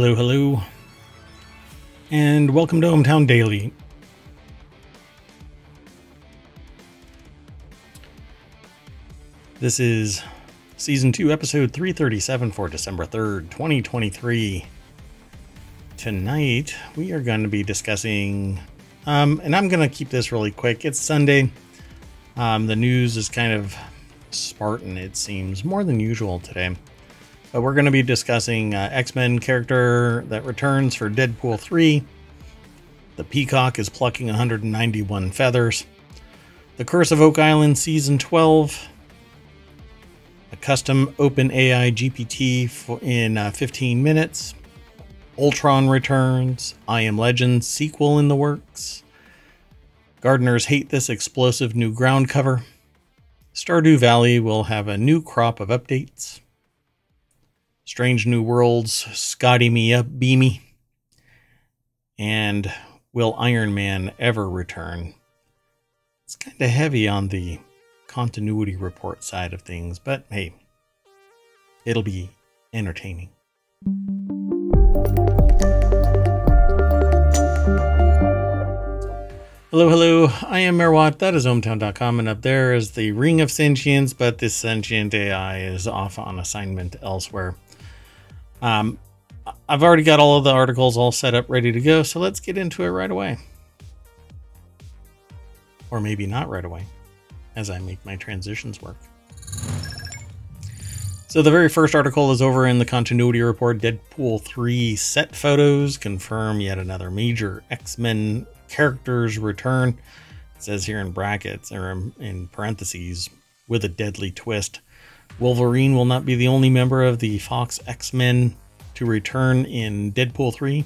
Hello, hello, and welcome to Ohmtown Daily. This is season 2, episode 337 for December 3rd, 2023. Tonight, we are going to be discussing, um, and I'm going to keep this really quick. It's Sunday. Um, the news is kind of Spartan, it seems, more than usual today. But we're going to be discussing uh, X Men character that returns for Deadpool 3. The Peacock is plucking 191 feathers. The Curse of Oak Island Season 12. A custom OpenAI GPT in uh, 15 minutes. Ultron returns. I Am Legend sequel in the works. Gardeners hate this explosive new ground cover. Stardew Valley will have a new crop of updates. Strange New Worlds, Scotty Me Up Beamy, and Will Iron Man ever return? It's kind of heavy on the continuity report side of things, but hey, it'll be entertaining. Hello, hello. I am Merwat. That is ohmtown.com, and up there is the Ring of Sentience, but this sentient AI is off on assignment elsewhere. Um, I've already got all of the articles all set up, ready to go, so let's get into it right away. Or maybe not right away, as I make my transitions work. So the very first article is over in the continuity report. Deadpool 3 set photos confirm yet another major X-Men characters return. It says here in brackets or in parentheses with a deadly twist. Wolverine will not be the only member of the Fox X-Men to return in Deadpool 3.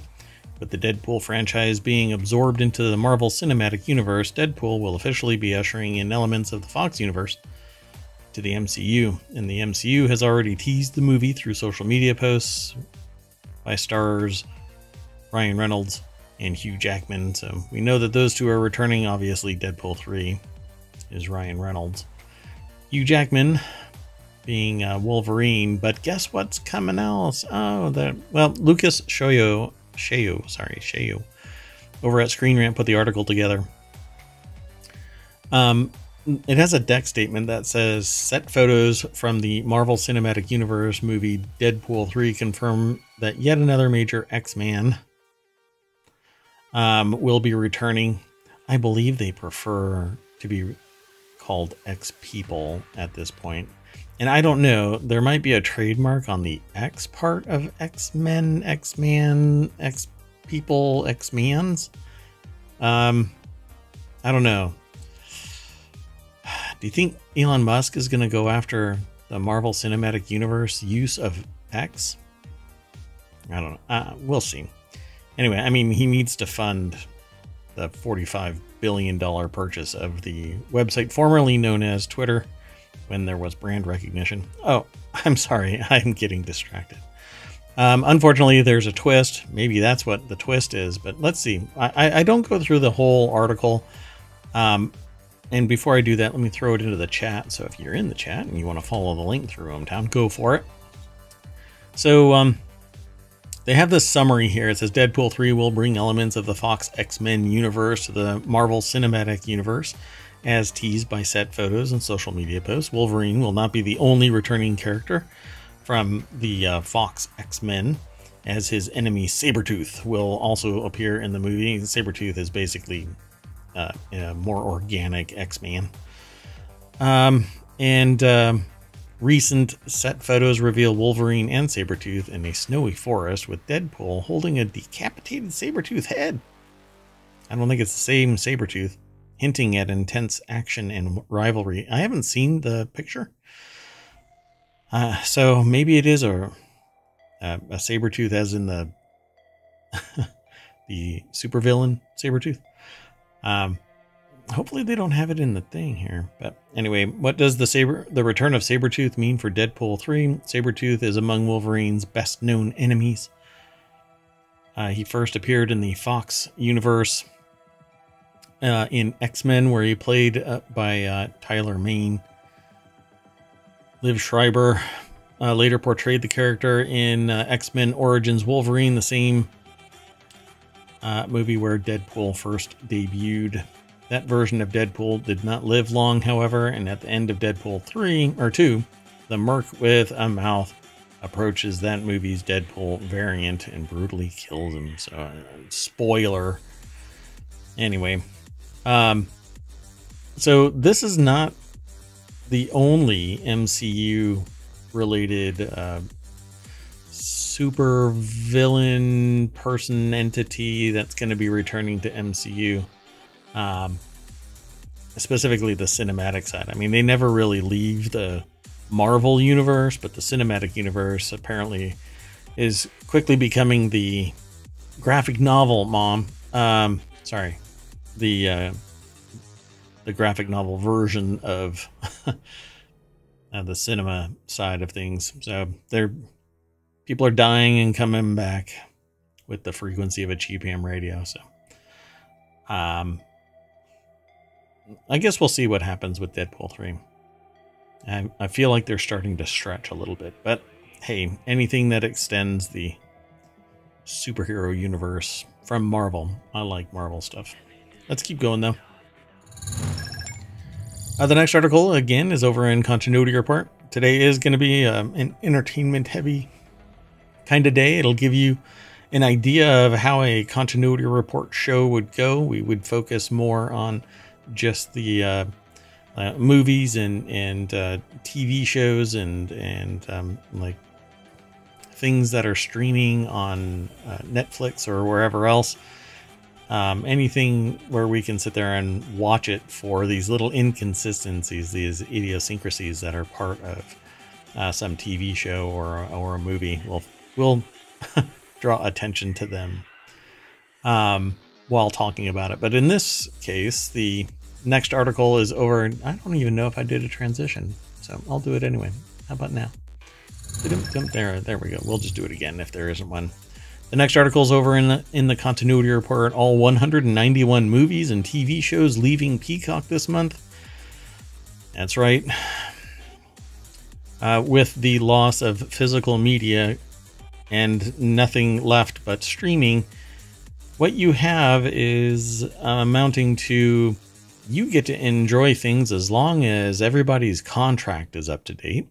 With the Deadpool franchise being absorbed into the Marvel Cinematic Universe, Deadpool will officially be ushering in elements of the Fox universe to the MCU. And the MCU has already teased the movie through social media posts by stars Ryan Reynolds and Hugh Jackman. So we know that those two are returning. Obviously, Deadpool 3 is Ryan Reynolds. Hugh Jackman being uh, Wolverine, but guess what's coming else? Oh, that well, Lucas Shoyo, Shayo, sorry, Shayo, over at Screen Rant put the article together. Um, it has a deck statement that says set photos from the Marvel Cinematic Universe movie Deadpool 3 confirm that yet another major X-Man um, will be returning. I believe they prefer to be called X People at this point. And I don't know, there might be a trademark on the X part of X Men, X Man, X People, X Mans. Um, I don't know. Do you think Elon Musk is going to go after the Marvel Cinematic Universe use of X? I don't know. Uh, we'll see. Anyway, I mean, he needs to fund the $45 billion purchase of the website formerly known as Twitter when there was brand recognition. Oh, I'm sorry, I'm getting distracted. Um, unfortunately, there's a twist. Maybe that's what the twist is, but let's see. I, I don't go through the whole article. Um, and before I do that, let me throw it into the chat. So if you're in the chat and you want to follow the link through ohmTown, go for it. So um, they have this summary here. It says Deadpool 3 will bring elements of the Fox X Men universe to the Marvel Cinematic Universe. As teased by set photos and social media posts, Wolverine will not be the only returning character from the uh, Fox X Men, as his enemy Sabretooth will also appear in the movie. Sabretooth is basically uh, a more organic X Man. Um, and. Um, Recent set photos reveal Wolverine and Sabretooth in a snowy forest with Deadpool holding a decapitated Sabretooth head. I don't think it's the same Sabretooth, hinting at intense action and rivalry. I haven't seen the picture. Uh, so maybe it is a, a, a Sabretooth as in the the supervillain Sabretooth. Um, hopefully they don't have it in the thing here. But anyway, what does the saber the return of Sabretooth mean for Deadpool 3? Sabretooth is among Wolverine's best known enemies. Uh, he first appeared in the Fox universe uh, in X-Men, where he played uh, by uh, Tyler Mane. Liev Schreiber uh, later portrayed the character in uh, X Men Origins Wolverine, the same uh, movie where Deadpool first debuted. That version of Deadpool did not live long, however, and at the end of Deadpool 3 or 2, the Merc with a mouth approaches that movie's Deadpool variant and brutally kills him. So, spoiler. Anyway, um, so this is not the only MCU related uh, super villain person entity that's going to be returning to MCU. Um, specifically the cinematic side. I mean, they never really leave the Marvel universe, but the cinematic universe apparently is quickly becoming the graphic novel mom. Um, sorry, the uh, the graphic novel version of uh, the cinema side of things. So they're people are dying and coming back with the frequency of a cheap ham radio. So, um, I guess we'll see what happens with Deadpool three. I, I feel like they're starting to stretch a little bit, but hey, anything that extends the superhero universe from Marvel, I like Marvel stuff. Let's keep going though. Uh, the next article again is over in Continuity Report. Today is going to be um, an entertainment heavy kind of day. It'll give you an idea of how a continuity report show would go. We would focus more on just the uh, uh, movies and and uh, TV shows and and um, like things that are streaming on uh, Netflix or wherever else. Um, anything where we can sit there and watch it for these little inconsistencies, these idiosyncrasies that are part of uh, some TV show or or a movie. We'll we'll draw attention to them um, while talking about it. But in this case, the next article is over. I don't even know if I did a transition, so I'll do it anyway. How about now? There, there we go. We'll just do it again if there isn't one. The next article is over in the, in the continuity report. All 191 movies and TV shows leaving Peacock this month. That's right. Uh, with the loss of physical media and nothing left but streaming, what you have is amounting to you get to enjoy things as long as everybody's contract is up to date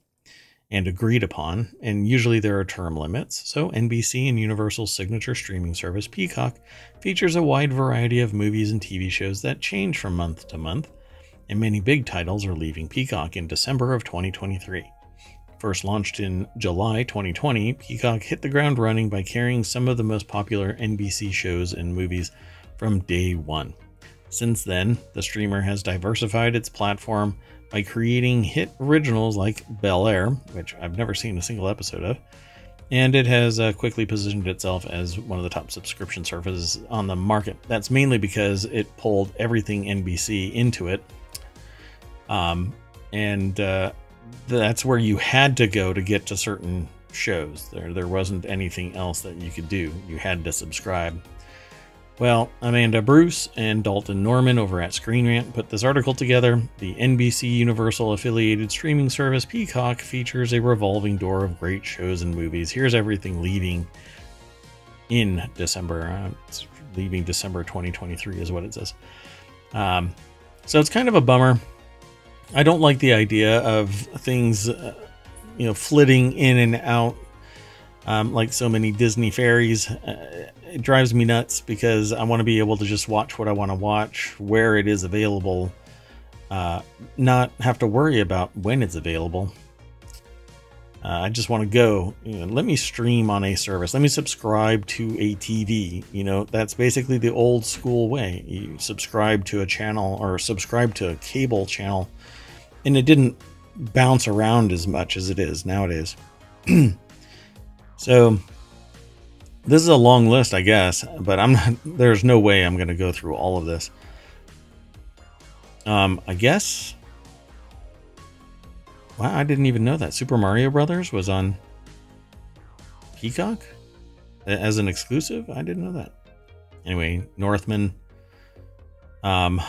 and agreed upon, and usually there are term limits. So, NBC and Universal's signature streaming service, Peacock, features a wide variety of movies and TV shows that change from month to month, and many big titles are leaving Peacock in December of 2023. First launched in July 2020, Peacock hit the ground running by carrying some of the most popular NBC shows and movies from day one. Since then, the streamer has diversified its platform by creating hit originals like Bel Air, which I've never seen a single episode of, and it has uh, quickly positioned itself as one of the top subscription services on the market. That's mainly because it pulled everything NBC into it. Um, and uh, that's where you had to go to get to certain shows. There, there wasn't anything else that you could do. You had to subscribe. Well, Amanda Bruce and Dalton Norman over at Screen Rant put this article together. The NBC Universal affiliated streaming service Peacock features a revolving door of great shows and movies. Here's everything leaving in December. Uh, it's leaving December 2023 is what it says. Um, so it's kind of a bummer. I don't like the idea of things, uh, you know, flitting in and out um, like so many Disney fairies. Uh, it drives me nuts because I want to be able to just watch what I want to watch where it is available, uh, not have to worry about when it's available. Uh, I just want to go. You know, let me stream on a service. Let me subscribe to a TV. You know, that's basically the old school way. You subscribe to a channel or subscribe to a cable channel, and it didn't bounce around as much as it is nowadays. so this is a long list, I guess, but I'm not, there's no way I'm going to go through all of this. Um, I guess. Wow, I didn't even know that Super Mario Brothers was on Peacock as an exclusive. I didn't know that. Anyway, Northman. Um,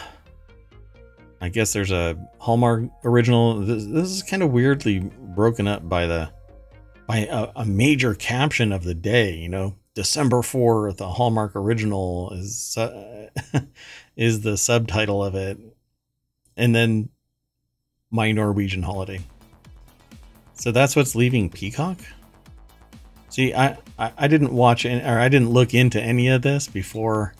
I guess there's a Hallmark original. This, this is kind of weirdly broken up by the by a, a major caption of the day. You know, December fourth, a Hallmark original is uh, is the subtitle of it, and then my Norwegian holiday. So that's what's leaving Peacock. See, I, I, I didn't watch any, or I didn't look into any of this before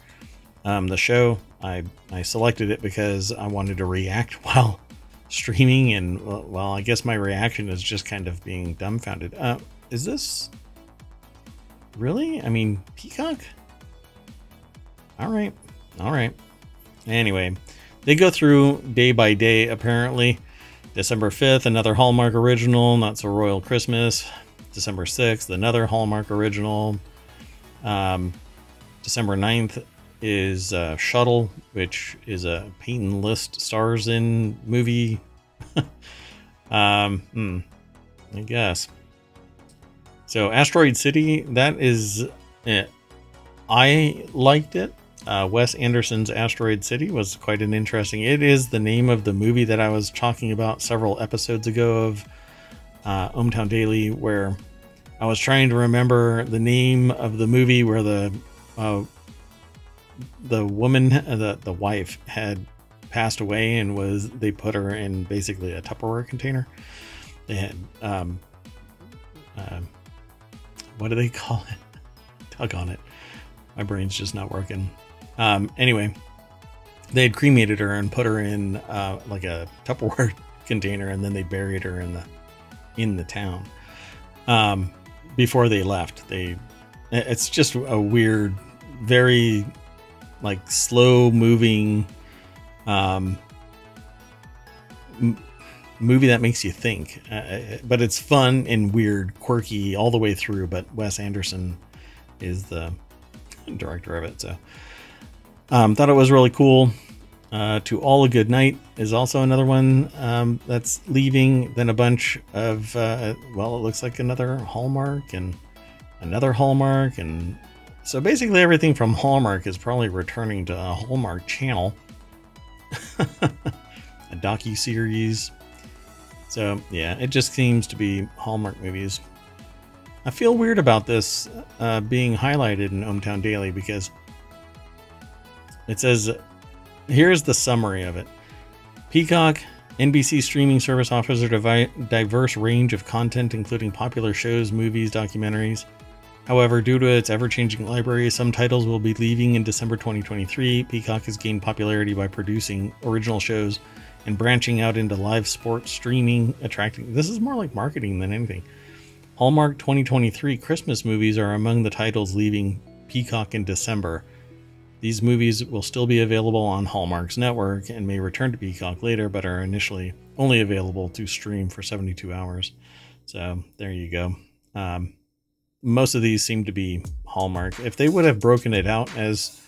um, the show. I I selected it because I wanted to react while streaming, and well, I guess my reaction is just kind of being dumbfounded. Uh, is this really? I mean, Peacock. All right, all right. Anyway, they go through day by day. Apparently, December fifth, another Hallmark original, not so royal Christmas. December 6th, another Hallmark original. Um, December 9th is uh, Shuttle, which is a Peyton List stars in movie. um, hmm, I guess. So Asteroid City, that is, eh, I liked it. Uh, Wes Anderson's Asteroid City was quite an interesting. It is the name of the movie that I was talking about several episodes ago of uh, ohmTown Daily, where I was trying to remember the name of the movie where the uh, the woman, uh, the the wife, had passed away and was they put her in basically a Tupperware container. They had um, uh, what do they call it? Tug on it. My brain's just not working. Um, anyway, they had cremated her and put her in uh, like a Tupperware container, and then they buried her in the in the town um, before they left. They it's just a weird, very like slow moving um, movie that makes you think. Uh, but it's fun and weird, quirky all the way through. But Wes Anderson is the director of it, so um, thought it was really cool. Uh, to All a Good Night is also another one um, that's leaving. Then a bunch of, uh, well, it looks like another Hallmark and another Hallmark. And so basically everything from Hallmark is probably returning to a Hallmark channel, a docu series. So yeah, it just seems to be Hallmark movies. I feel weird about this uh, being highlighted in ohmTown Daily because it says Here's the summary of it Peacock, NBC streaming service offers a diverse range of content, including popular shows, movies, documentaries. However, due to its ever changing library, some titles will be leaving in December 2023. Peacock has gained popularity by producing original shows and branching out into live sports streaming, attracting. This is more like marketing than anything. Hallmark 2023 Christmas movies are among the titles leaving Peacock in December. These movies will still be available on Hallmark's network and may return to Peacock later, but are initially only available to stream for 72 hours. So there you go. Um, most of these seem to be Hallmark. If they would have broken it out as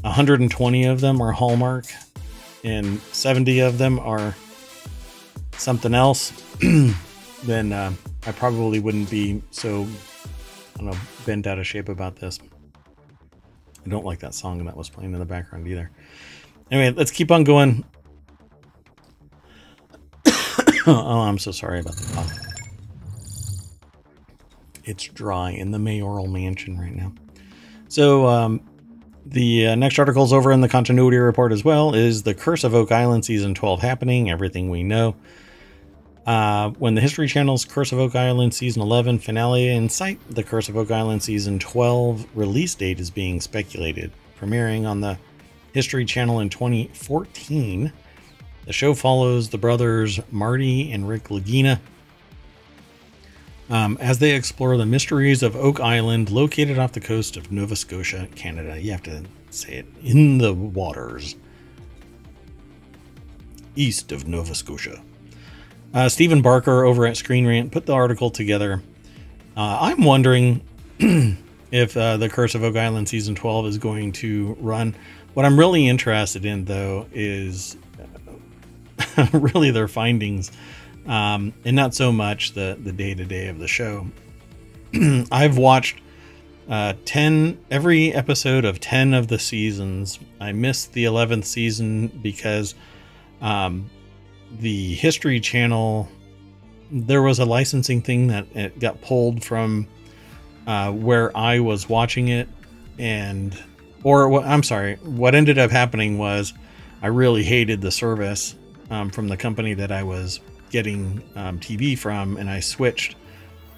120 of them are Hallmark and 70 of them are something else, then uh, I probably wouldn't be so, I don't know, bent out of shape about this. I don't like that song that was playing in the background either. Anyway, let's keep on going. oh, I'm so sorry about the cough. It's dry in the mayoral mansion right now. So, um, the uh, next article is over in the continuity report as well. Is the Curse of Oak Island season 12 happening? Everything we know. Uh, when the History Channel's Curse of Oak Island Season 11 finale in sight, the Curse of Oak Island Season 12 release date is being speculated, premiering on the History Channel in 2014. The show follows the brothers Marty and Rick Lagina um, as they explore the mysteries of Oak Island, located off the coast of Nova Scotia, Canada. You have to say it in the waters east of Nova Scotia. Uh, Stephen Barker over at Screen Rant put the article together. Uh, I'm wondering if uh, the Curse of Oak Island season 12 is going to run. What I'm really interested in, though, is really their findings, um, and not so much the the day to day of the show. I've watched uh, 10 every episode of 10 of the seasons. I missed the 11th season because um, the History Channel there was a licensing thing that it got pulled from uh, where I was watching it, and or I'm sorry, what ended up happening was I really hated the service um, from the company that I was getting um, TV from, and I switched.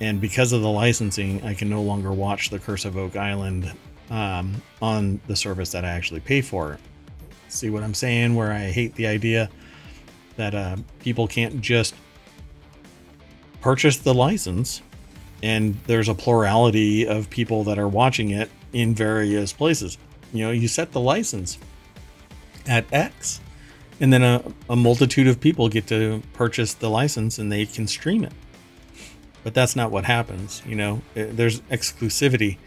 And because of the licensing, I can no longer watch The Curse of Oak Island um, on the service that I actually pay for. See what I'm saying? Where I hate the idea that uh, people can't just purchase the license and there's a plurality of people that are watching it in various places. You know, you set the license at X, and then a, a multitude of people get to purchase the license and they can stream it. But that's not what happens. You know, there's exclusivity,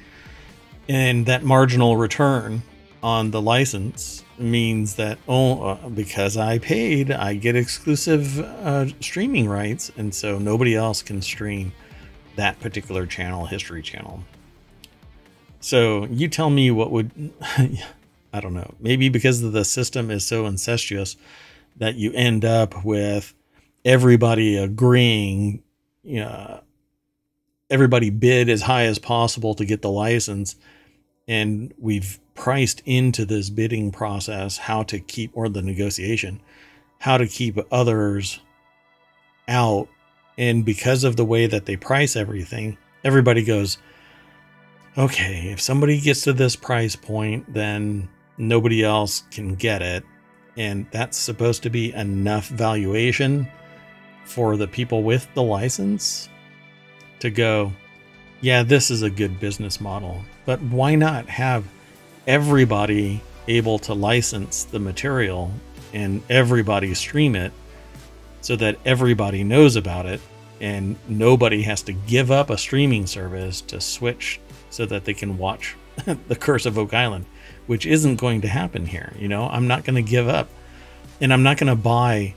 and that marginal return on the license means that oh uh, because i paid i get exclusive uh, streaming rights and so nobody else can stream that particular channel history channel so you tell me what would i don't know. Maybe because the system is so incestuous that you end up with everybody agreeing you know everybody bid as high as possible to get the license and we've priced into this bidding process how to keep or the negotiation how to keep others out. And because of the way that they price everything everybody goes okay if somebody gets to this price point then nobody else can get it. And that's supposed to be enough valuation for the people with the license to go yeah, this is a good business model, but why not have everybody able to license the material and everybody stream it so that everybody knows about it and nobody has to give up a streaming service to switch so that they can watch The Curse of Oak Island, which isn't going to happen here. You know, I'm not going to give up and I'm not going to buy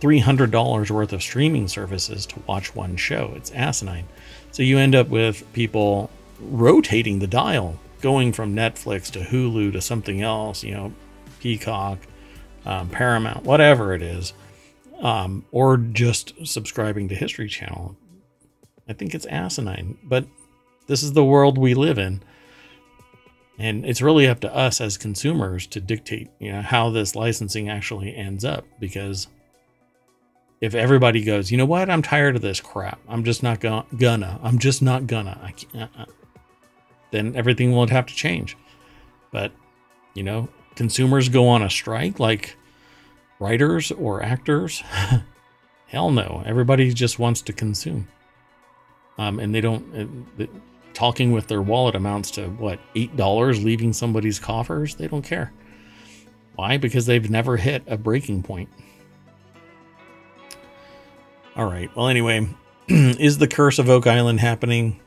$300 worth of streaming services to watch one show. It's asinine. So you end up with people rotating the dial, going from Netflix to Hulu to something else, you know, Peacock, um, Paramount, whatever it is, um, or just subscribing to History Channel. I think it's asinine, but this is the world we live in. And it's really up to us as consumers to dictate, you know, how this licensing actually ends up because if everybody goes, you know what, I'm tired of this crap. I'm just not go- gonna. I'm just not gonna. I can't. Uh, then everything will have to change. But you know, consumers go on a strike like writers or actors. Hell no. Everybody just wants to consume. Um, and they don't. Uh, talking with their wallet amounts to what eight dollars leaving somebody's coffers. They don't care. Why? Because they've never hit a breaking point. All right. Well, anyway, is the curse of Oak Island happening?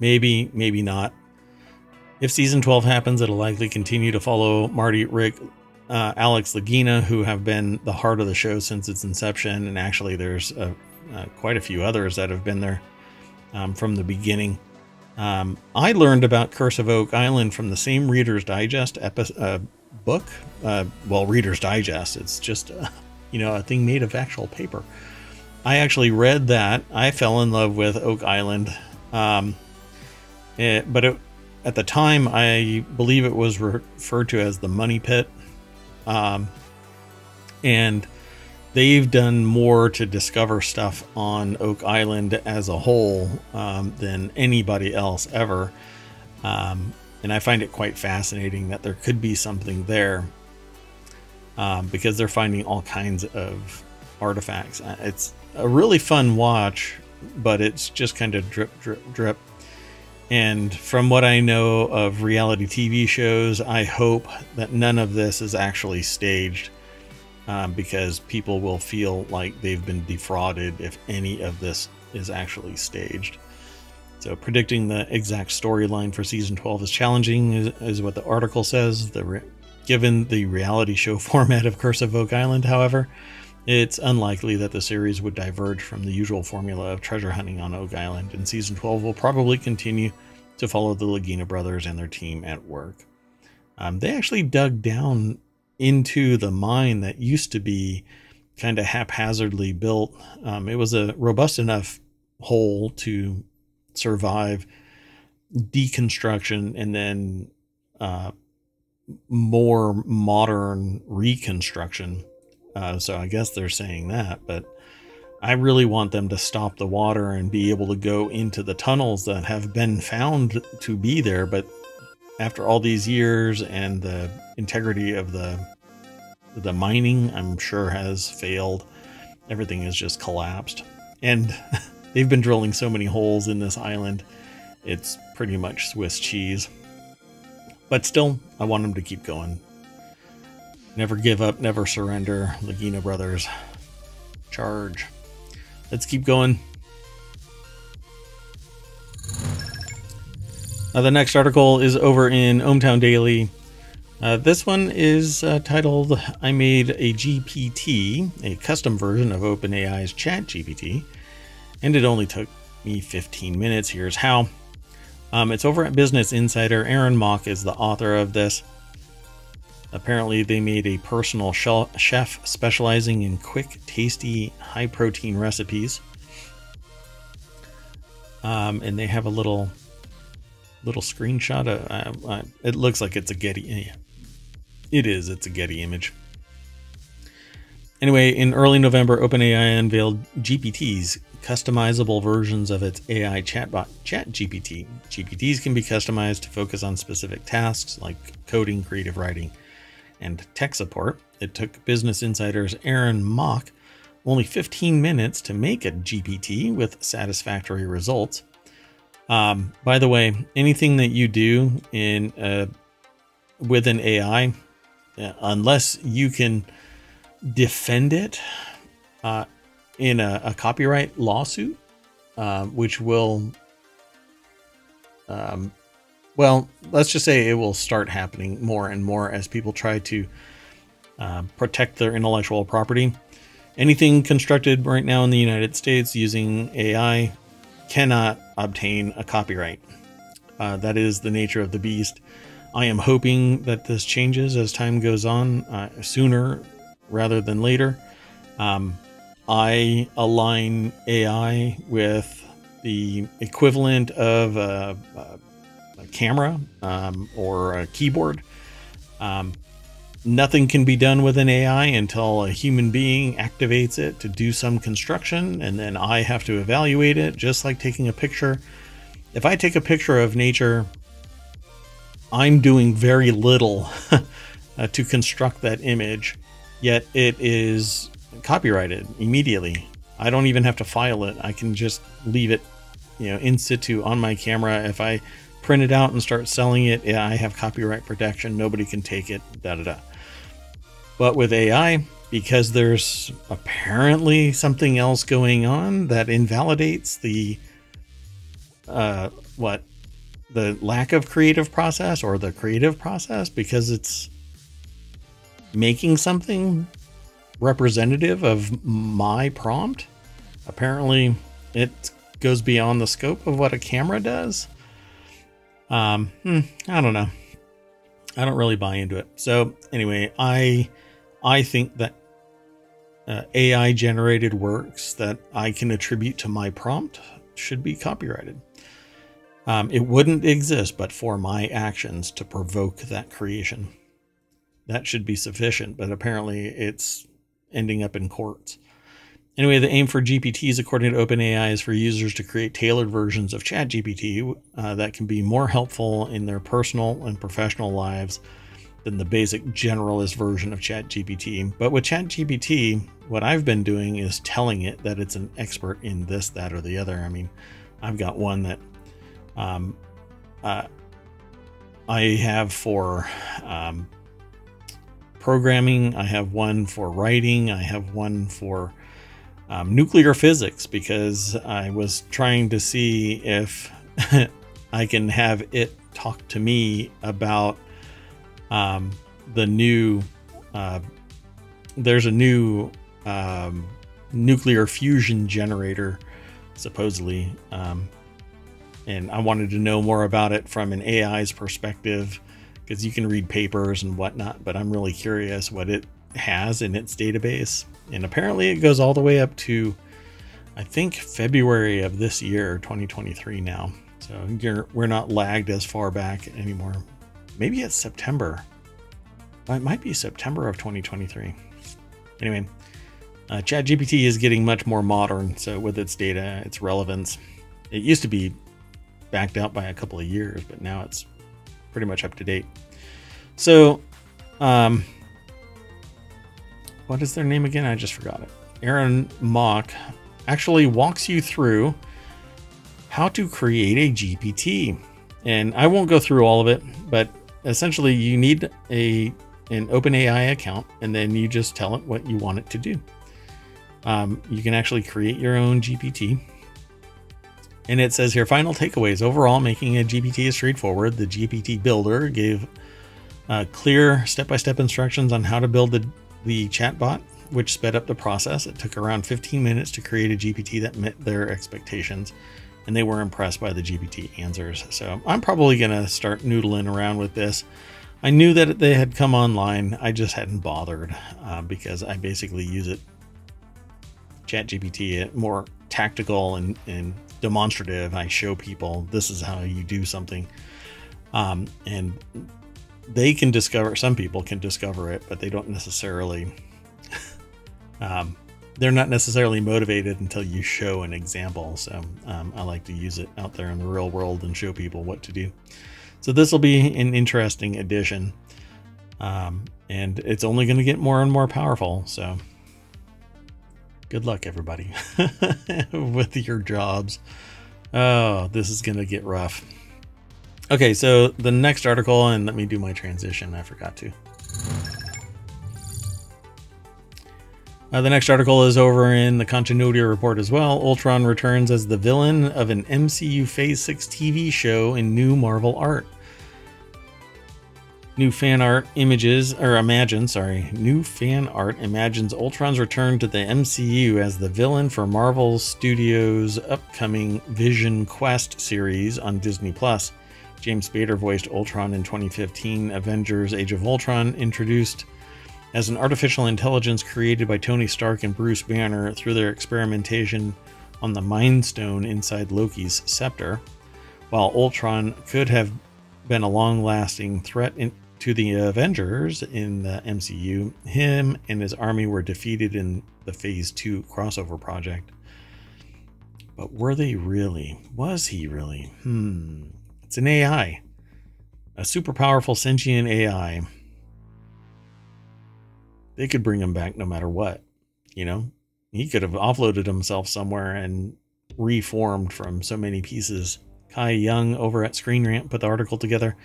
Maybe, maybe not. If season 12 happens, it'll likely continue to follow Marty, Rick, uh, Alex Lagina, who have been the heart of the show since its inception. And actually, there's uh, uh, quite a few others that have been there um, from the beginning. Um, I learned about Curse of Oak Island from the same Reader's Digest epi- uh, book. Uh, well, Reader's Digest. It's just, you know, a thing made of actual paper. I actually read that. I fell in love with Oak Island. Um, it, but it, at the time, I believe it was referred to as the Money Pit. Um, and they've done more to discover stuff on Oak Island as a whole um, than anybody else ever. Um, and I find it quite fascinating that there could be something there um, because they're finding all kinds of artifacts. Uh, it's a really fun watch, but it's just kind of drip, drip, drip. And from what I know of reality TV shows, I hope that none of this is actually staged um, because people will feel like they've been defrauded if any of this is actually staged. So, predicting the exact storyline for season 12 is challenging, is, is what the article says. The re- given the reality show format of Curse of Oak Island, however, it's unlikely that the series would diverge from the usual formula of treasure hunting on Oak Island, and season 12 will probably continue to follow the Lagina brothers and their team at work. Um, they actually dug down into the mine that used to be kind of haphazardly built. Um, it was a robust enough hole to survive deconstruction and then uh, more modern reconstruction. Uh, so I guess they're saying that, but I really want them to stop the water and be able to go into the tunnels that have been found to be there, but after all these years and the integrity of the the mining, I'm sure has failed. Everything has just collapsed. And they've been drilling so many holes in this island. It's pretty much Swiss cheese. But still, I want them to keep going. Never give up, never surrender. Lagina Brothers. Charge. Let's keep going. Uh, the next article is over in ohmTown Daily. Uh, this one is uh, titled I Made a GPT, a custom version of OpenAI's ChatGPT, and it only took me 15 minutes. Here's how. Um, it's over at Business Insider. Aaron Mok is the author of this. Apparently, they made a personal chef specializing in quick, tasty, high protein recipes. Um, and they have a little little screenshot. Of, uh, uh, it looks like it's a Getty. It is. It's a Getty image. Anyway, in early November, OpenAI unveiled GPTs, customizable versions of its AI chatbot, ChatGPT. GPTs can be customized to focus on specific tasks like coding, creative writing, and tech support. It took Business Insider's Aaron Mok only 15 minutes to make a GPT with satisfactory results. Um, by the way, anything that you do in uh, with an AI, uh, unless you can defend it uh, in a, a, copyright lawsuit, uh, which will, um, well, let's just say it will start happening more and more as people try to uh, protect their intellectual property. Anything constructed right now in the United States using AI cannot obtain a copyright. Uh, that is the nature of the beast. I am hoping that this changes as time goes on, uh, sooner rather than later. Um, I align AI with the equivalent of a, a, a camera um, or a keyboard. Um, nothing can be done with an AI until a human being activates it to do some construction, and then I have to evaluate it, just like taking a picture. If I take a picture of nature, I'm doing very little uh, to construct that image, yet it is copyrighted immediately. I don't even have to file it. I can just leave it, you know, in situ on my camera. If I print it out and start selling it, yeah, I have copyright protection. Nobody can take it. Da da da. But with AI, because there's apparently something else going on that invalidates the uh, what the lack of creative process or the creative process because it's making something representative of my prompt. Apparently, it goes beyond the scope of what a camera does. Um, hmm, I don't know. I don't really buy into it. So anyway, I I think that uh, AI generated works that I can attribute to my prompt should be copyrighted. Um, it wouldn't exist but for my actions to provoke that creation. That should be sufficient, but apparently it's ending up in courts. Anyway, the aim for GPTs, according to OpenAI, is for users to create tailored versions of ChatGPT uh, that can be more helpful in their personal and professional lives than the basic generalist version of ChatGPT. But with ChatGPT, what I've been doing is telling it that it's an expert in this, that, or the other. I mean, I've got one that um, uh, I have for um, programming, I have one for writing, I have one for um, nuclear physics because I was trying to see if I can have it talk to me about um, the new uh, there's a new um, nuclear fusion generator supposedly um, and i wanted to know more about it from an ai's perspective because you can read papers and whatnot but i'm really curious what it has in its database and apparently it goes all the way up to, I think, February of this year, 2023 now. So we're not lagged as far back anymore. Maybe it's September. It might be September of 2023. Anyway, uh, ChatGPT is getting much more modern. So with its data, its relevance, it used to be backed out by a couple of years, but now it's pretty much up to date. So, um, what is their name again? I just forgot it. Aaron Mok actually walks you through how to create a GPT. And I won't go through all of it, but essentially you need a an OpenAI account and then you just tell it what you want it to do. Um, you can actually create your own GPT. And it says here final takeaways. Overall, making a GPT is straightforward. The GPT builder gave uh, clear step by step instructions on how to build the, the chatbot, which sped up the process. It took around 15 minutes to create a GPT that met their expectations and they were impressed by the GPT answers. So I'm probably going to start noodling around with this. I knew that they had come online. I just hadn't bothered uh, because I basically use it ChatGPT more tactical and, and demonstrative. I show people this is how you do something. Um, and they can discover, some people can discover it, but they don't necessarily um, they're not necessarily motivated until you show an example. So um, I like to use it out there in the real world and show people what to do. So this will be an interesting addition. Um, and it's only going to get more and more powerful. So good luck, everybody, with your jobs. Oh, this is going to get rough. Okay, so the next article, and let me do my transition. I forgot to. Uh, the next article is over in the continuity report as well. Ultron returns as the villain of an MCU Phase 6 TV show in new Marvel art. New fan art images, or imagine, sorry, new fan art imagines Ultron's return to the MCU as the villain for Marvel Studios' upcoming Vision Quest series on Disney Plus. James Spader voiced Ultron in 2015 Avengers Age of Ultron, introduced as an artificial intelligence created by Tony Stark and Bruce Banner through their experimentation on the Mind Stone inside Loki's scepter. While Ultron could have been a long lasting threat in, to the Avengers in the MCU, him and his army were defeated in the Phase 2 crossover project. But were they really? Was he really? Hmm. It's an AI. A super powerful sentient AI they could bring him back no matter what. You know, he could have offloaded himself somewhere and reformed from so many pieces. Kai Young over at Screen Rant put the article together.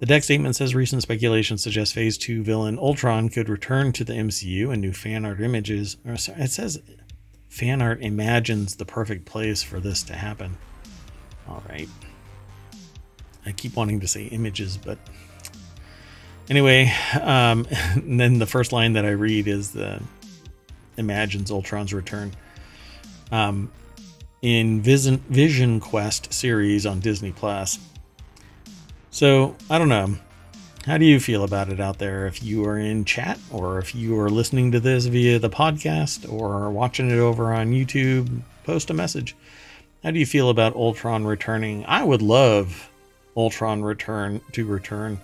The deck statement says recent speculation suggests Phase 2 villain Ultron could return to the MCU and new fan art images. Or sorry, it says fan art imagines the perfect place for this to happen. All right. I keep wanting to say images, but Anyway, um, then the first line that I read is the imagines Ultron's return. Um, in Vision, Vision Quest series on Disney Plus. So I don't know. How do you feel about it out there? If you are in chat, or if you are listening to this via the podcast, or watching it over on YouTube, post a message. How do you feel about Ultron returning? I would love Ultron return to return.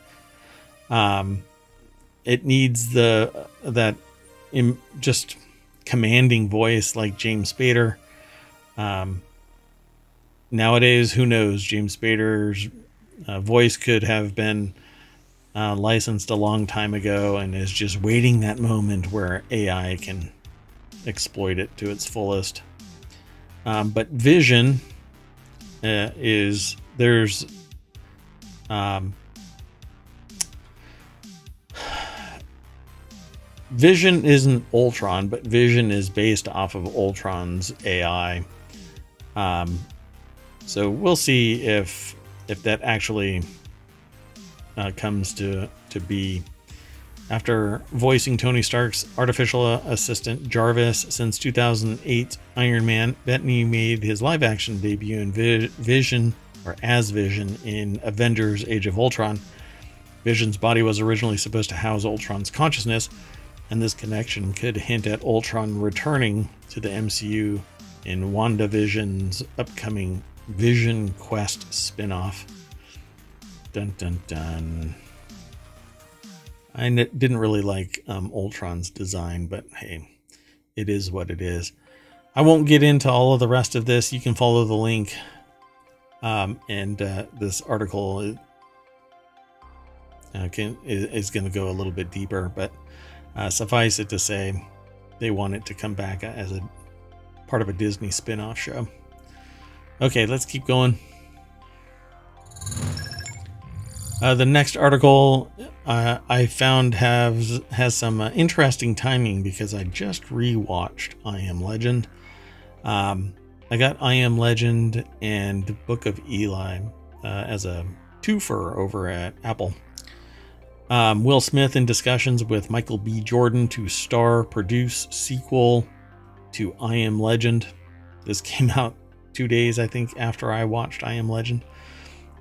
Um, it needs the that Im, just commanding voice like James Spader. Um, nowadays, who knows? James Spader's uh, voice could have been uh, licensed a long time ago and is just waiting that moment where AI can exploit it to its fullest. Um, but Vision uh, is there's um, Vision isn't Ultron, but Vision is based off of Ultron's AI. Um, so we'll see if if that actually uh, comes to to be. After voicing Tony Stark's artificial assistant Jarvis since 2008 Iron Man, Bettany made his live action debut in Vision or as Vision in Avengers Age of Ultron. Vision's body was originally supposed to house Ultron's consciousness, and this connection could hint at Ultron returning to the MCU in WandaVision's upcoming Vision Quest spin-off. Dun dun dun. I didn't really like um, Ultron's design, but hey, it is what it is. I won't get into all of the rest of this. You can follow the link. Um, and uh, this article uh, can, is, is going to go a little bit deeper, but uh, suffice it to say, they want it to come back as a part of a Disney spin off show. Okay, let's keep going. Uh, the next article uh, I found has has some uh, interesting timing because I just rewatched I Am Legend. Um, I got I Am Legend and Book of Eli uh, as a twofer over at Apple. Um, Will Smith in discussions with Michael B. Jordan to star produce sequel to I Am Legend. This came out two days, I think, after I watched I Am Legend.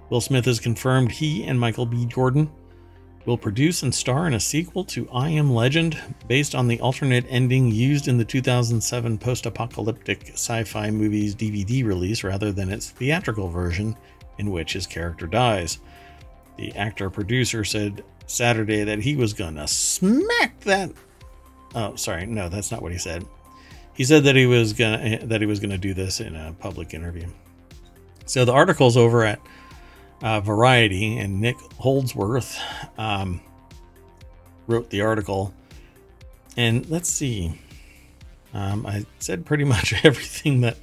Will Smith has confirmed he and Michael B. Jordan will produce and star in a sequel to I Am Legend based on the alternate ending used in the 2007 post apocalyptic sci fi movie's DVD release rather than its theatrical version, in which his character dies. The actor producer said Saturday that he was gonna smack that. Oh, sorry, no, that's not what he said. He said that he was gonna that he was gonna do this in a public interview. So the article's over at uh, Variety, and Nick Holdsworth um, wrote the article. And let's see. Um, I said pretty much everything that.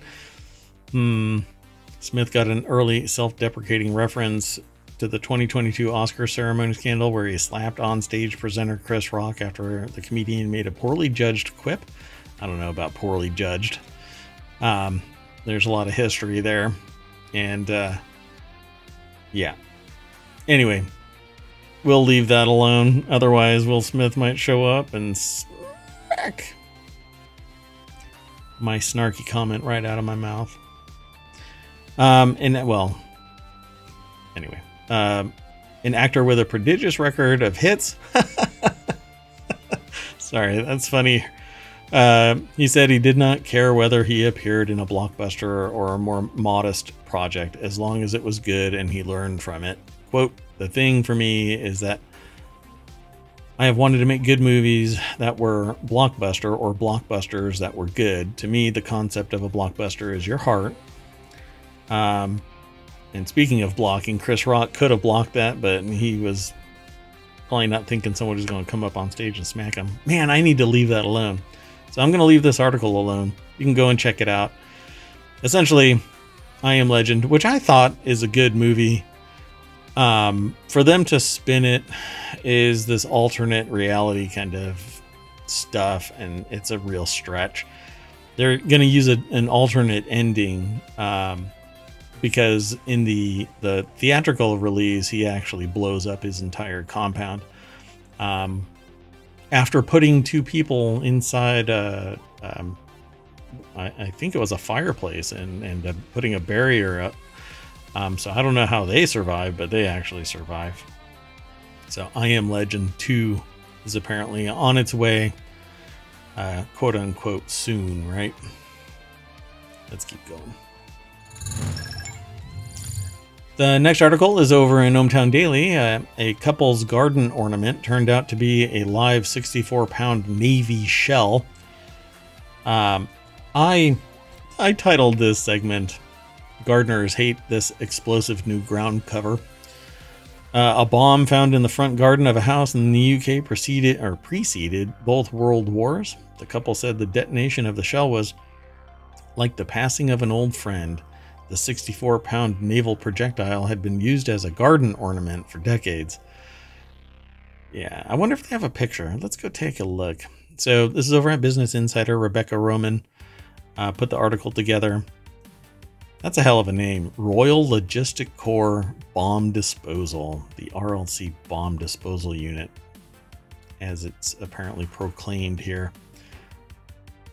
Hmm. Smith got an early self deprecating reference to the 2022 Oscar ceremony scandal where he slapped on stage presenter Chris Rock after the comedian made a poorly judged quip. I don't know about poorly judged. Um, there's a lot of history there. And uh, yeah. Anyway, we'll leave that alone. Otherwise, Will Smith might show up and smack my snarky comment right out of my mouth. Um, and well, anyway, um, an actor with a prodigious record of hits. Sorry, that's funny. Uh, he said he did not care whether he appeared in a blockbuster or a more modest project as long as it was good and he learned from it. Quote, the thing for me is that I have wanted to make good movies that were blockbuster or blockbusters that were good. To me, the concept of a blockbuster is your heart. Um, and speaking of blocking, Chris Rock could have blocked that, but he was probably not thinking someone was going to come up on stage and smack him. Man, I need to leave that alone. So I'm going to leave this article alone. You can go and check it out. Essentially, I Am Legend, which I thought is a good movie. Um, for them to spin it is this alternate reality kind of stuff, and it's a real stretch. They're going to use a, an alternate ending um, because in the the theatrical release, he actually blows up his entire compound. Um, after putting two people inside a, um, I, I, think it was a fireplace and, and uh, putting a barrier up. Um, so I don't know how they survive, but they actually survive. So I Am Legend 2 is apparently on its way, uh, quote unquote, soon, right? Let's keep going. The next article is over in ohmTown Daily. Uh, a couple's garden ornament turned out to be a live 64 pound Navy shell. Um, I I titled this segment Gardeners Hate This Explosive New Ground Cover. Uh, a bomb found in the front garden of a house in the UK preceded or preceded both world wars. The couple said the detonation of the shell was like the passing of an old friend the 64 pound naval projectile had been used as a garden ornament for decades. Yeah, I wonder if they have a picture. Let's go take a look. So, this is over at Business Insider. Rebecca Rommen uh, put the article together. That's a hell of a name. Royal Logistic Corps Bomb Disposal, the RLC Bomb Disposal Unit, as it's apparently proclaimed here.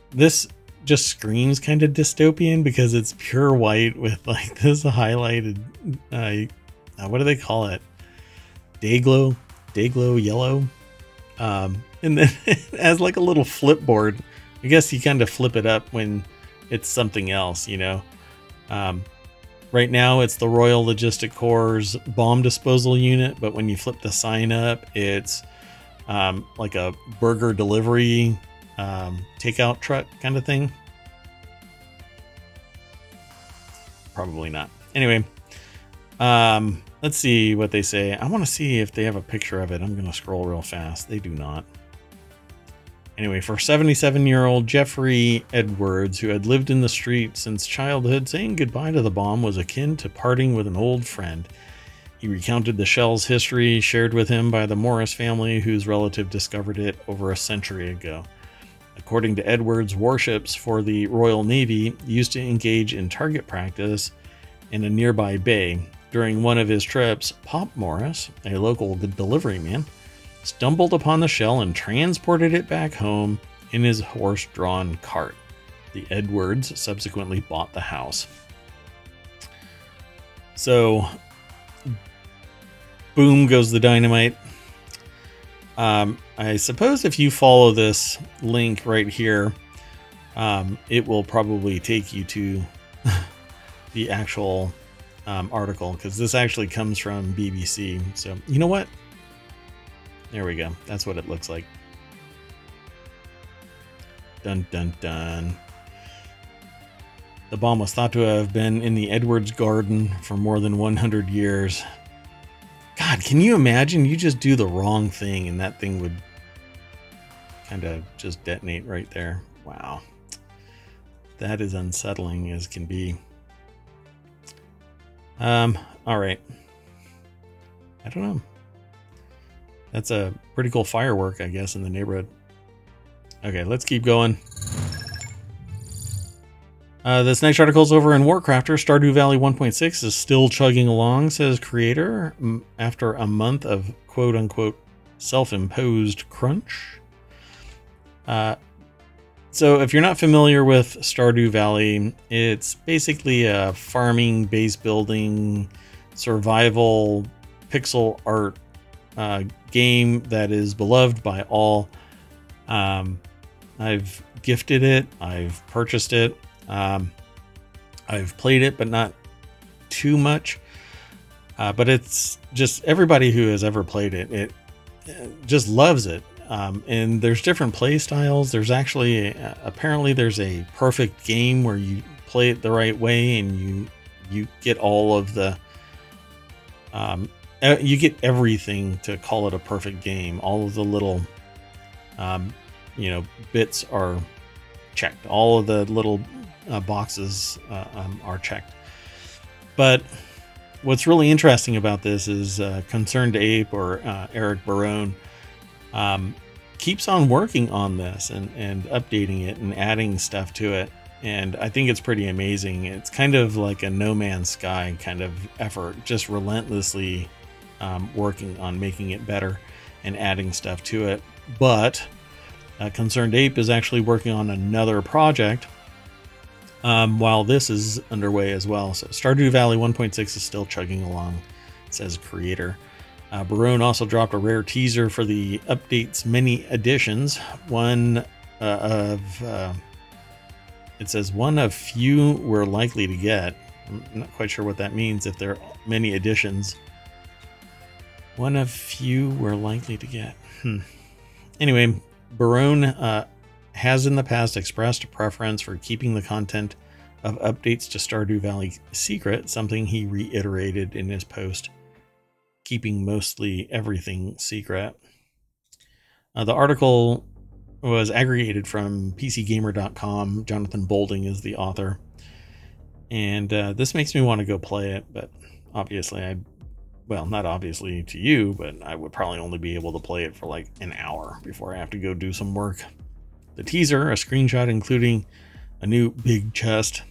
This just screams kind of dystopian because it's pure white with like this highlighted uh, uh what do they call it day glow day glow yellow um and then it has like a little flipboard. I guess you kind of flip it up when it's something else, you know. Um, right now, it's the Royal Logistic Corps bomb disposal unit, but when you flip the sign up, it's um, like a burger delivery um, takeout truck kind of thing. Probably not. Anyway, um, let's see what they say. I want to see if they have a picture of it. I'm going to scroll real fast. They do not. Anyway, for 77 year old Jeffrey Edwards, who had lived in the street since childhood, saying goodbye to the bomb was akin to parting with an old friend. He recounted the shell's history shared with him by the Morris family, whose relative discovered it over a century ago. According to Edwards, warships for the Royal Navy used to engage in target practice in a nearby bay. During one of his trips, Pop Morris, a local delivery man, stumbled upon the shell and transported it back home in his horse drawn cart. The Edwards subsequently bought the house. So boom goes the dynamite. Um, I suppose if you follow this link right here, um, it will probably take you to the actual um, article because this actually comes from BBC. So, you know what? There we go. That's what it looks like. Dun dun dun. The bomb was thought to have been in the Edwards Garden for more than 100 years. God, can you imagine? You just do the wrong thing and that thing would kind of just detonate right there. Wow. That is unsettling as can be. Um, all right. I don't know. That's a pretty cool firework, I guess, in the neighborhood. Okay, let's keep going. Uh, this next article is over in Warcrafter. Stardew Valley 1.6 is still chugging along, says creator, after a month of quote unquote self imposed crunch. Uh, so, if you're not familiar with Stardew Valley, it's basically a farming, base building, survival, pixel art uh, game that is beloved by all. Um, I've gifted it, I've purchased it. Um, I've played it, but not too much. Uh, but it's just everybody who has ever played it, it, it just loves it. Um, and there's different play styles. There's actually uh, apparently there's a perfect game where you play it the right way and you you get all of the um, you get everything to call it a perfect game. All of the little um, you know bits are checked. All of the little uh, boxes uh, um, are checked. But what's really interesting about this is uh, Concerned Ape or uh, Eric Barone um, keeps on working on this and, and updating it and adding stuff to it. And I think it's pretty amazing. It's kind of like a No Man's Sky kind of effort, just relentlessly um, working on making it better and adding stuff to it. But uh, Concerned Ape is actually working on another project um, while this is underway as well. So Stardew Valley 1.6 is still chugging along, says creator. Uh, Barone also dropped a rare teaser for the update's many additions. One uh, of, uh, it says one of few we're likely to get. I'm not quite sure what that means if there are many additions. One of few we're likely to get. Hmm. Anyway, Barone uh, has in the past expressed a preference for keeping the content of updates to Stardew Valley secret, something he reiterated in his post, keeping mostly everything secret. Uh, the article was aggregated from PCGamer.com. Jonathan Bolding is the author. And uh, this makes me want to go play it, but obviously, I, well, not obviously to you, but I would probably only be able to play it for like an hour before I have to go do some work. The teaser, a screenshot including a new big chest.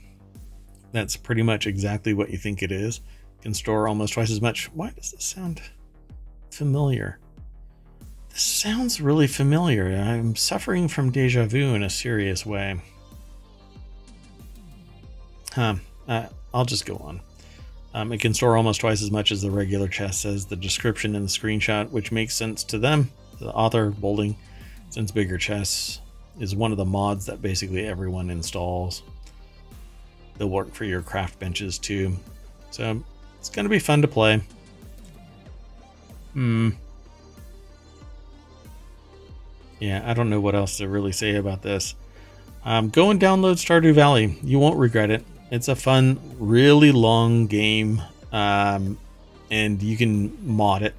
That's pretty much exactly what you think it is. Can store almost twice as much. Why does this sound familiar? This sounds really familiar. I'm suffering from deja vu in a serious way. Huh. Uh, I'll just go on. Um, it can store almost twice as much as the regular chest, says the description in the screenshot, which makes sense to them. The author, Bolding, since Bigger Chests is one of the mods that basically everyone installs. They'll work for your craft benches too. So it's going to be fun to play. Hmm. Yeah, I don't know what else to really say about this. Um, go and download Stardew Valley. You won't regret it. It's a fun, really long game, um, and you can mod it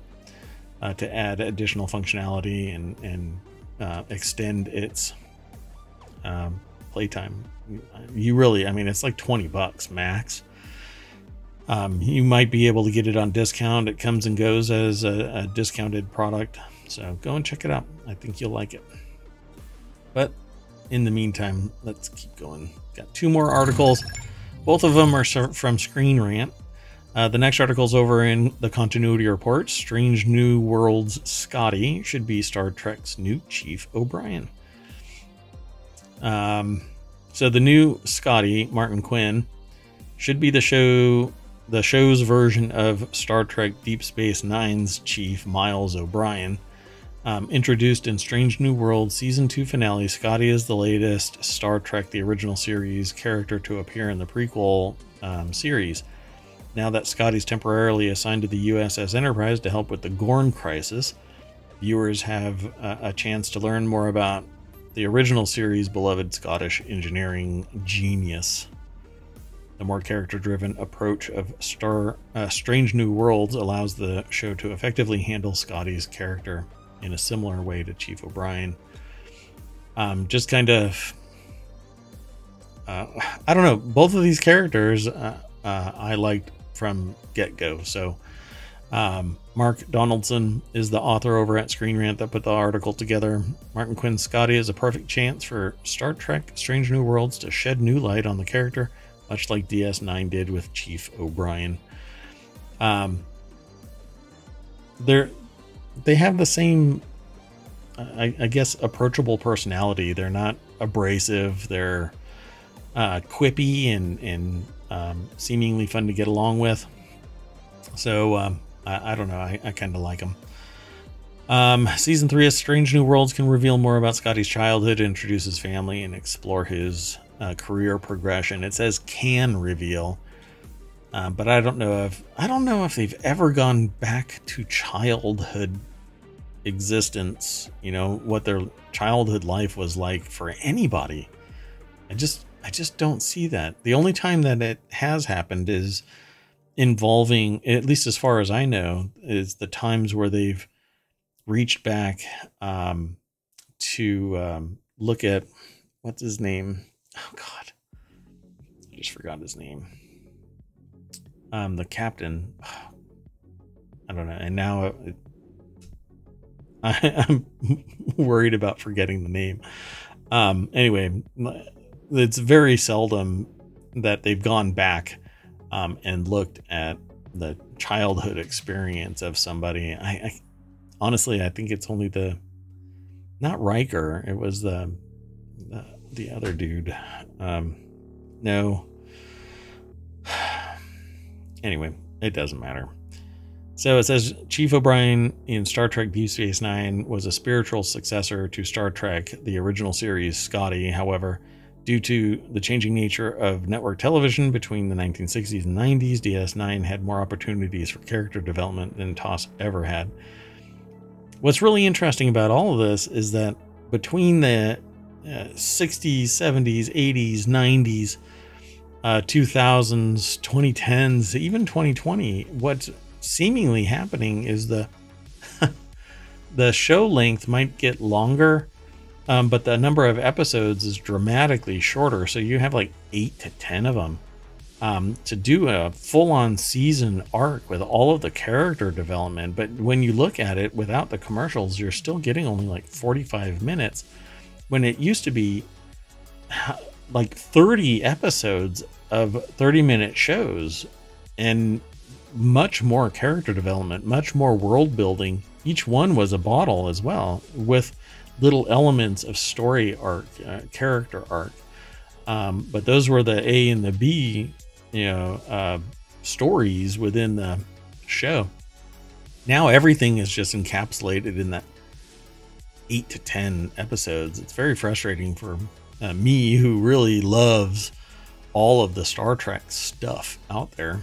uh, to add additional functionality and, and uh, extend its um, playtime. You really, I mean, it's like 20 bucks max. Um, you might be able to get it on discount. It comes and goes as a, a discounted product. So go and check it out. I think you'll like it. But in the meantime, let's keep going. Got two more articles. Both of them are from Screen Rant. Uh, the next article is over in the continuity report. Strange New Worlds Scotty should be Star Trek's new Chief O'Brien. Um, so the new Scotty Martin Quinn should be the show the show's version of Star Trek Deep Space Nine's chief Miles O'Brien. Um, introduced in Strange New World season two finale, Scotty is the latest Star Trek the original series character to appear in the prequel um, series. Now that Scotty's temporarily assigned to the USS Enterprise to help with the Gorn crisis, viewers have a, a chance to learn more about the original series' beloved Scottish engineering genius. The more character driven approach of Star uh, Strange New Worlds allows the show to effectively handle Scotty's character in a similar way to Chief O'Brien. Um, just kind of, uh, I don't know. Both of these characters uh, uh I liked from get go. So, um, Mark Donaldson is the author over at Screen Rant that put the article together. Martin Quinn Scotty is a perfect chance for Star Trek Strange New Worlds to shed new light on the character, much like DS9 did with Chief O'Brien. Um, they're they have the same, I, I guess, approachable personality. They're not abrasive. They're uh, quippy and and um, seemingly fun to get along with. So um, I, I don't know. I, I kind of like them. Um, season three of Strange New Worlds can reveal more about Scotty's childhood, introduce his family, and explore his uh, career progression. It says can reveal, uh, but I don't know if I don't know if they've ever gone back to childhood existence. You know what their childhood life was like for anybody. I just I just don't see that. The only time that it has happened is involving, at least as far as I know, is the times where they've reached back um, to um, look at what's his name? Oh God, I just forgot his name. Um, the captain. I don't know. And now it, I, am worried about forgetting the name. Um, anyway, it's very seldom that they've gone back um, and looked at the childhood experience of somebody. I, I, honestly, I think it's only the not Riker. It was the the, the other dude. Um, no. anyway, it doesn't matter. So it says Chief O'Brien in Star Trek Deep Space Nine was a spiritual successor to Star Trek, the original series, Scotty. However, Due to the changing nature of network television between the 1960s and 90s, DS9 had more opportunities for character development than TOS ever had. What's really interesting about all of this is that between the uh, 60s, 70s, 80s, 90s, uh, 2000s, 2010s, even 2020, what's seemingly happening is the the show length might get longer um, but the number of episodes is dramatically shorter. So you have like eight to 10 of them. Um, to do a full on season arc with all of the character development. But when you look at it without the commercials, you're still getting only like 45 minutes when it used to be like 30 episodes of 30 minute shows and much more character development, much more world building. Each one was a bottle as well with little elements of story arc, uh, character arc. Um, but those were the A and the B, you know, uh, stories within the show. Now everything is just encapsulated in that eight to 10 episodes. It's very frustrating for uh, me, who really loves all of the Star Trek stuff out there.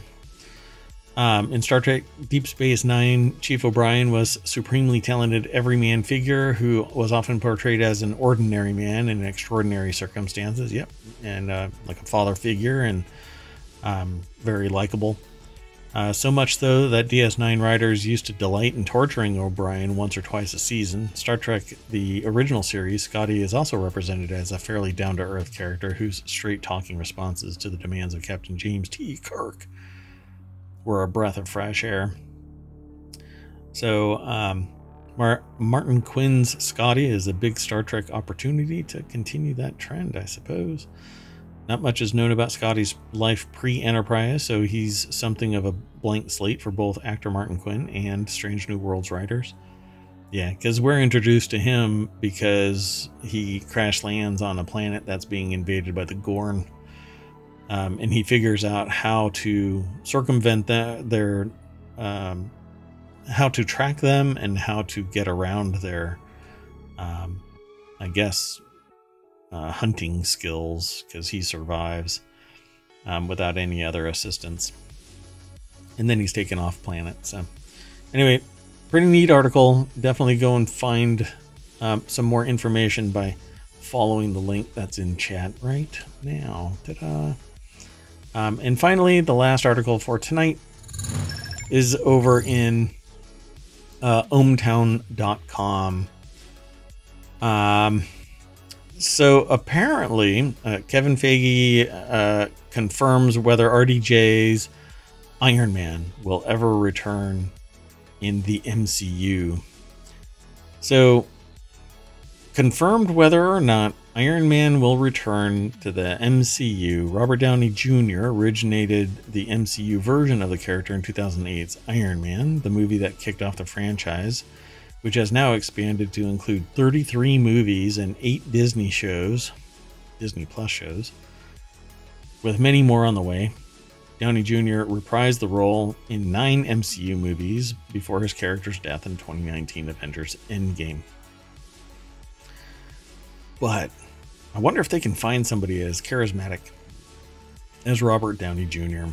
Um, in Star Trek Deep Space Nine, Chief O'Brien was supremely talented everyman figure who was often portrayed as an ordinary man in extraordinary circumstances. Yep, and uh, like a father figure and um, very likable. Uh, so much so that DS9 writers used to delight in torturing O'Brien once or twice a season. Star Trek, the original series, Scotty is also represented as a fairly down to earth character whose straight talking responses to the demands of Captain James T. Kirk were a breath of fresh air. So, um, Mar- Martin Quinn's Scotty is a big Star Trek opportunity to continue that trend, I suppose. Not much is known about Scotty's life pre Enterprise, so he's something of a blank slate for both actor Martin Quinn and Strange New Worlds writers. Yeah, because we're introduced to him because he crash lands on a planet that's being invaded by the Gorn um, and he figures out how to circumvent that their um, how to track them and how to get around their um, i guess uh, hunting skills because he survives um, without any other assistance and then he's taken off planet so anyway pretty neat article definitely go and find um, some more information by following the link that's in chat right now Ta-da. Um, and finally, the last article for tonight is over in uh, ohmtown.com. Um, so apparently, uh, Kevin Feige uh, confirms whether RDJ's Iron Man will ever return in the MCU. So, confirmed whether or not Iron Man will return to the MCU. Robert Downey Jr. originated the MCU version of the character in 2008's Iron Man, the movie that kicked off the franchise, which has now expanded to include 33 movies and 8 Disney shows, Disney Plus shows, with many more on the way. Downey Jr. reprised the role in 9 MCU movies before his character's death in 2019 Avengers Endgame. But I wonder if they can find somebody as charismatic as Robert Downey Jr.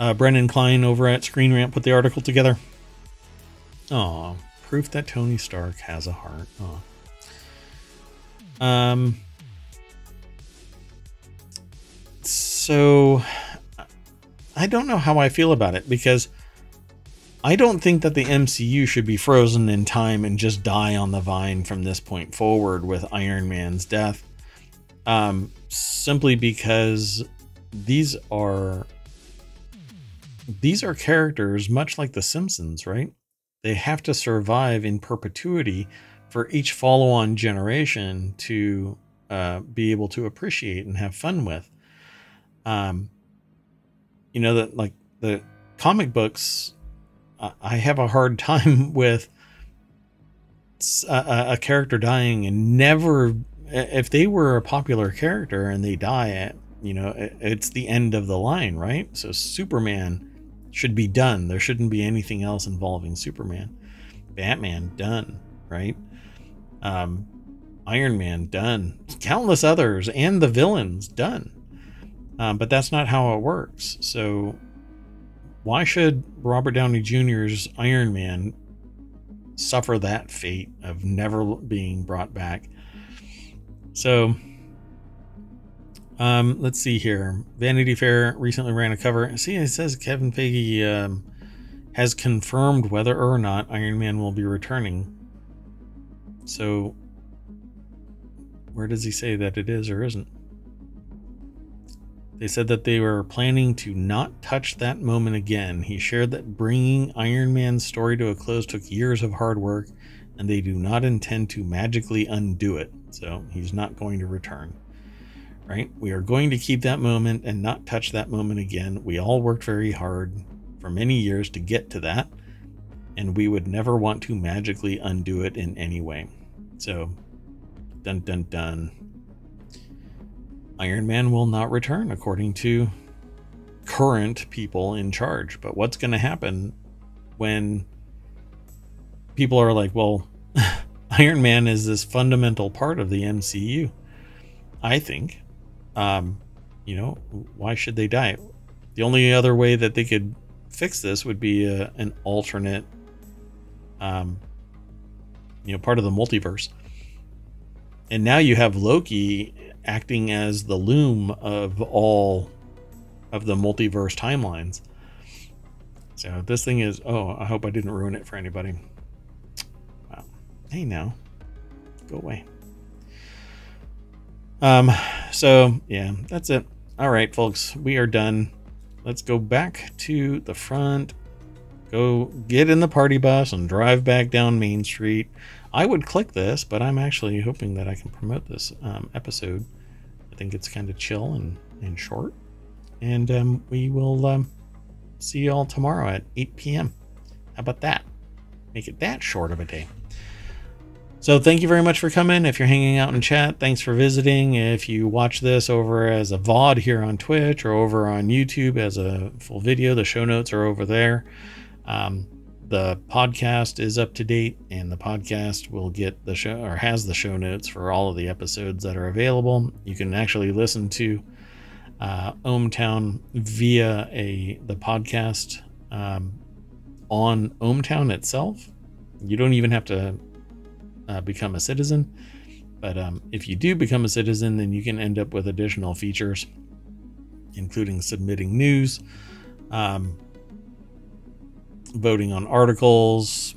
Uh, Brendan Klein over at Screen Rant put the article together. Aw, proof that Tony Stark has a heart. Aw. Um. So, I don't know how I feel about it because I don't think that the MCU should be frozen in time and just die on the vine from this point forward with Iron Man's death. Um, simply because these are these are characters much like the Simpsons, right? They have to survive in perpetuity for each follow-on generation to uh, be able to appreciate and have fun with. Um, you know that like the comic books I have a hard time with a, a, character dying and never if they were a popular character and they die you know it's the end of the line right so superman should be done. There shouldn't be anything else involving superman. Batman done right? Um iron man done. Countless others and the villains done. Um, but that's not how it works. So why should Robert Downey Jr.'s Iron Man suffer that fate of never being brought back? So, um, let's see here. Vanity Fair recently ran a cover. See, it says Kevin Feige um, has confirmed whether or not Iron Man will be returning. So, where does he say that it is or isn't? They said that they were planning to not touch that moment again. He shared that bringing Iron Man's story to a close took years of hard work, and they do not intend to magically undo it. So he's not going to return. Right? We are going to keep that moment and not touch that moment again. We all worked very hard for many years to get to that, and we would never want to magically undo it in any way. So, dun dun dun. Iron Man will not return, according to current people in charge. But what's going to happen when people are like, well, Iron Man is this fundamental part of the MCU. I think. Um, you know, why should they die? The only other way that they could fix this would be a, an alternate, um, you know, part of the multiverse. And now you have Loki acting as the loom of all of the multiverse timelines. So this thing is, oh, I hope I didn't ruin it for anybody. Wow. Hey now, go away. Um, so yeah, that's it. All right, folks, we are done. Let's go back to the front. Go get in the party bus and drive back down Main Street. I would click this, but I'm actually hoping that I can promote this um, episode. I think it's kind of chill and, and short. And um, we will um, see you all tomorrow at 8 p.m. How about that? Make it that short of a day. So thank you very much for coming. If you're hanging out in chat, thanks for visiting. If you watch this over as a VOD here on Twitch or over on YouTube as a full video, the show notes are over there. Um, the podcast is up to date and the podcast will get the show or has the show notes for all of the episodes that are available. You can actually listen to uh, ohmTown via a the podcast um, on ohmTown itself. You don't even have to uh, become a citizen. But um, if you do become a citizen, then you can end up with additional features, including submitting news, um, voting on articles,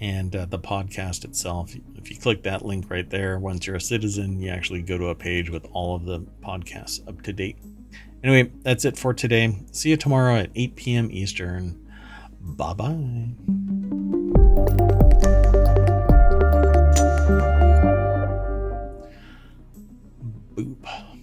and uh, the podcast itself. If you click that link right there, once you're a citizen, you actually go to a page with all of the podcasts up to date. Anyway, that's it for today. See you tomorrow at 8 p.m. Eastern. Bye bye. Boop.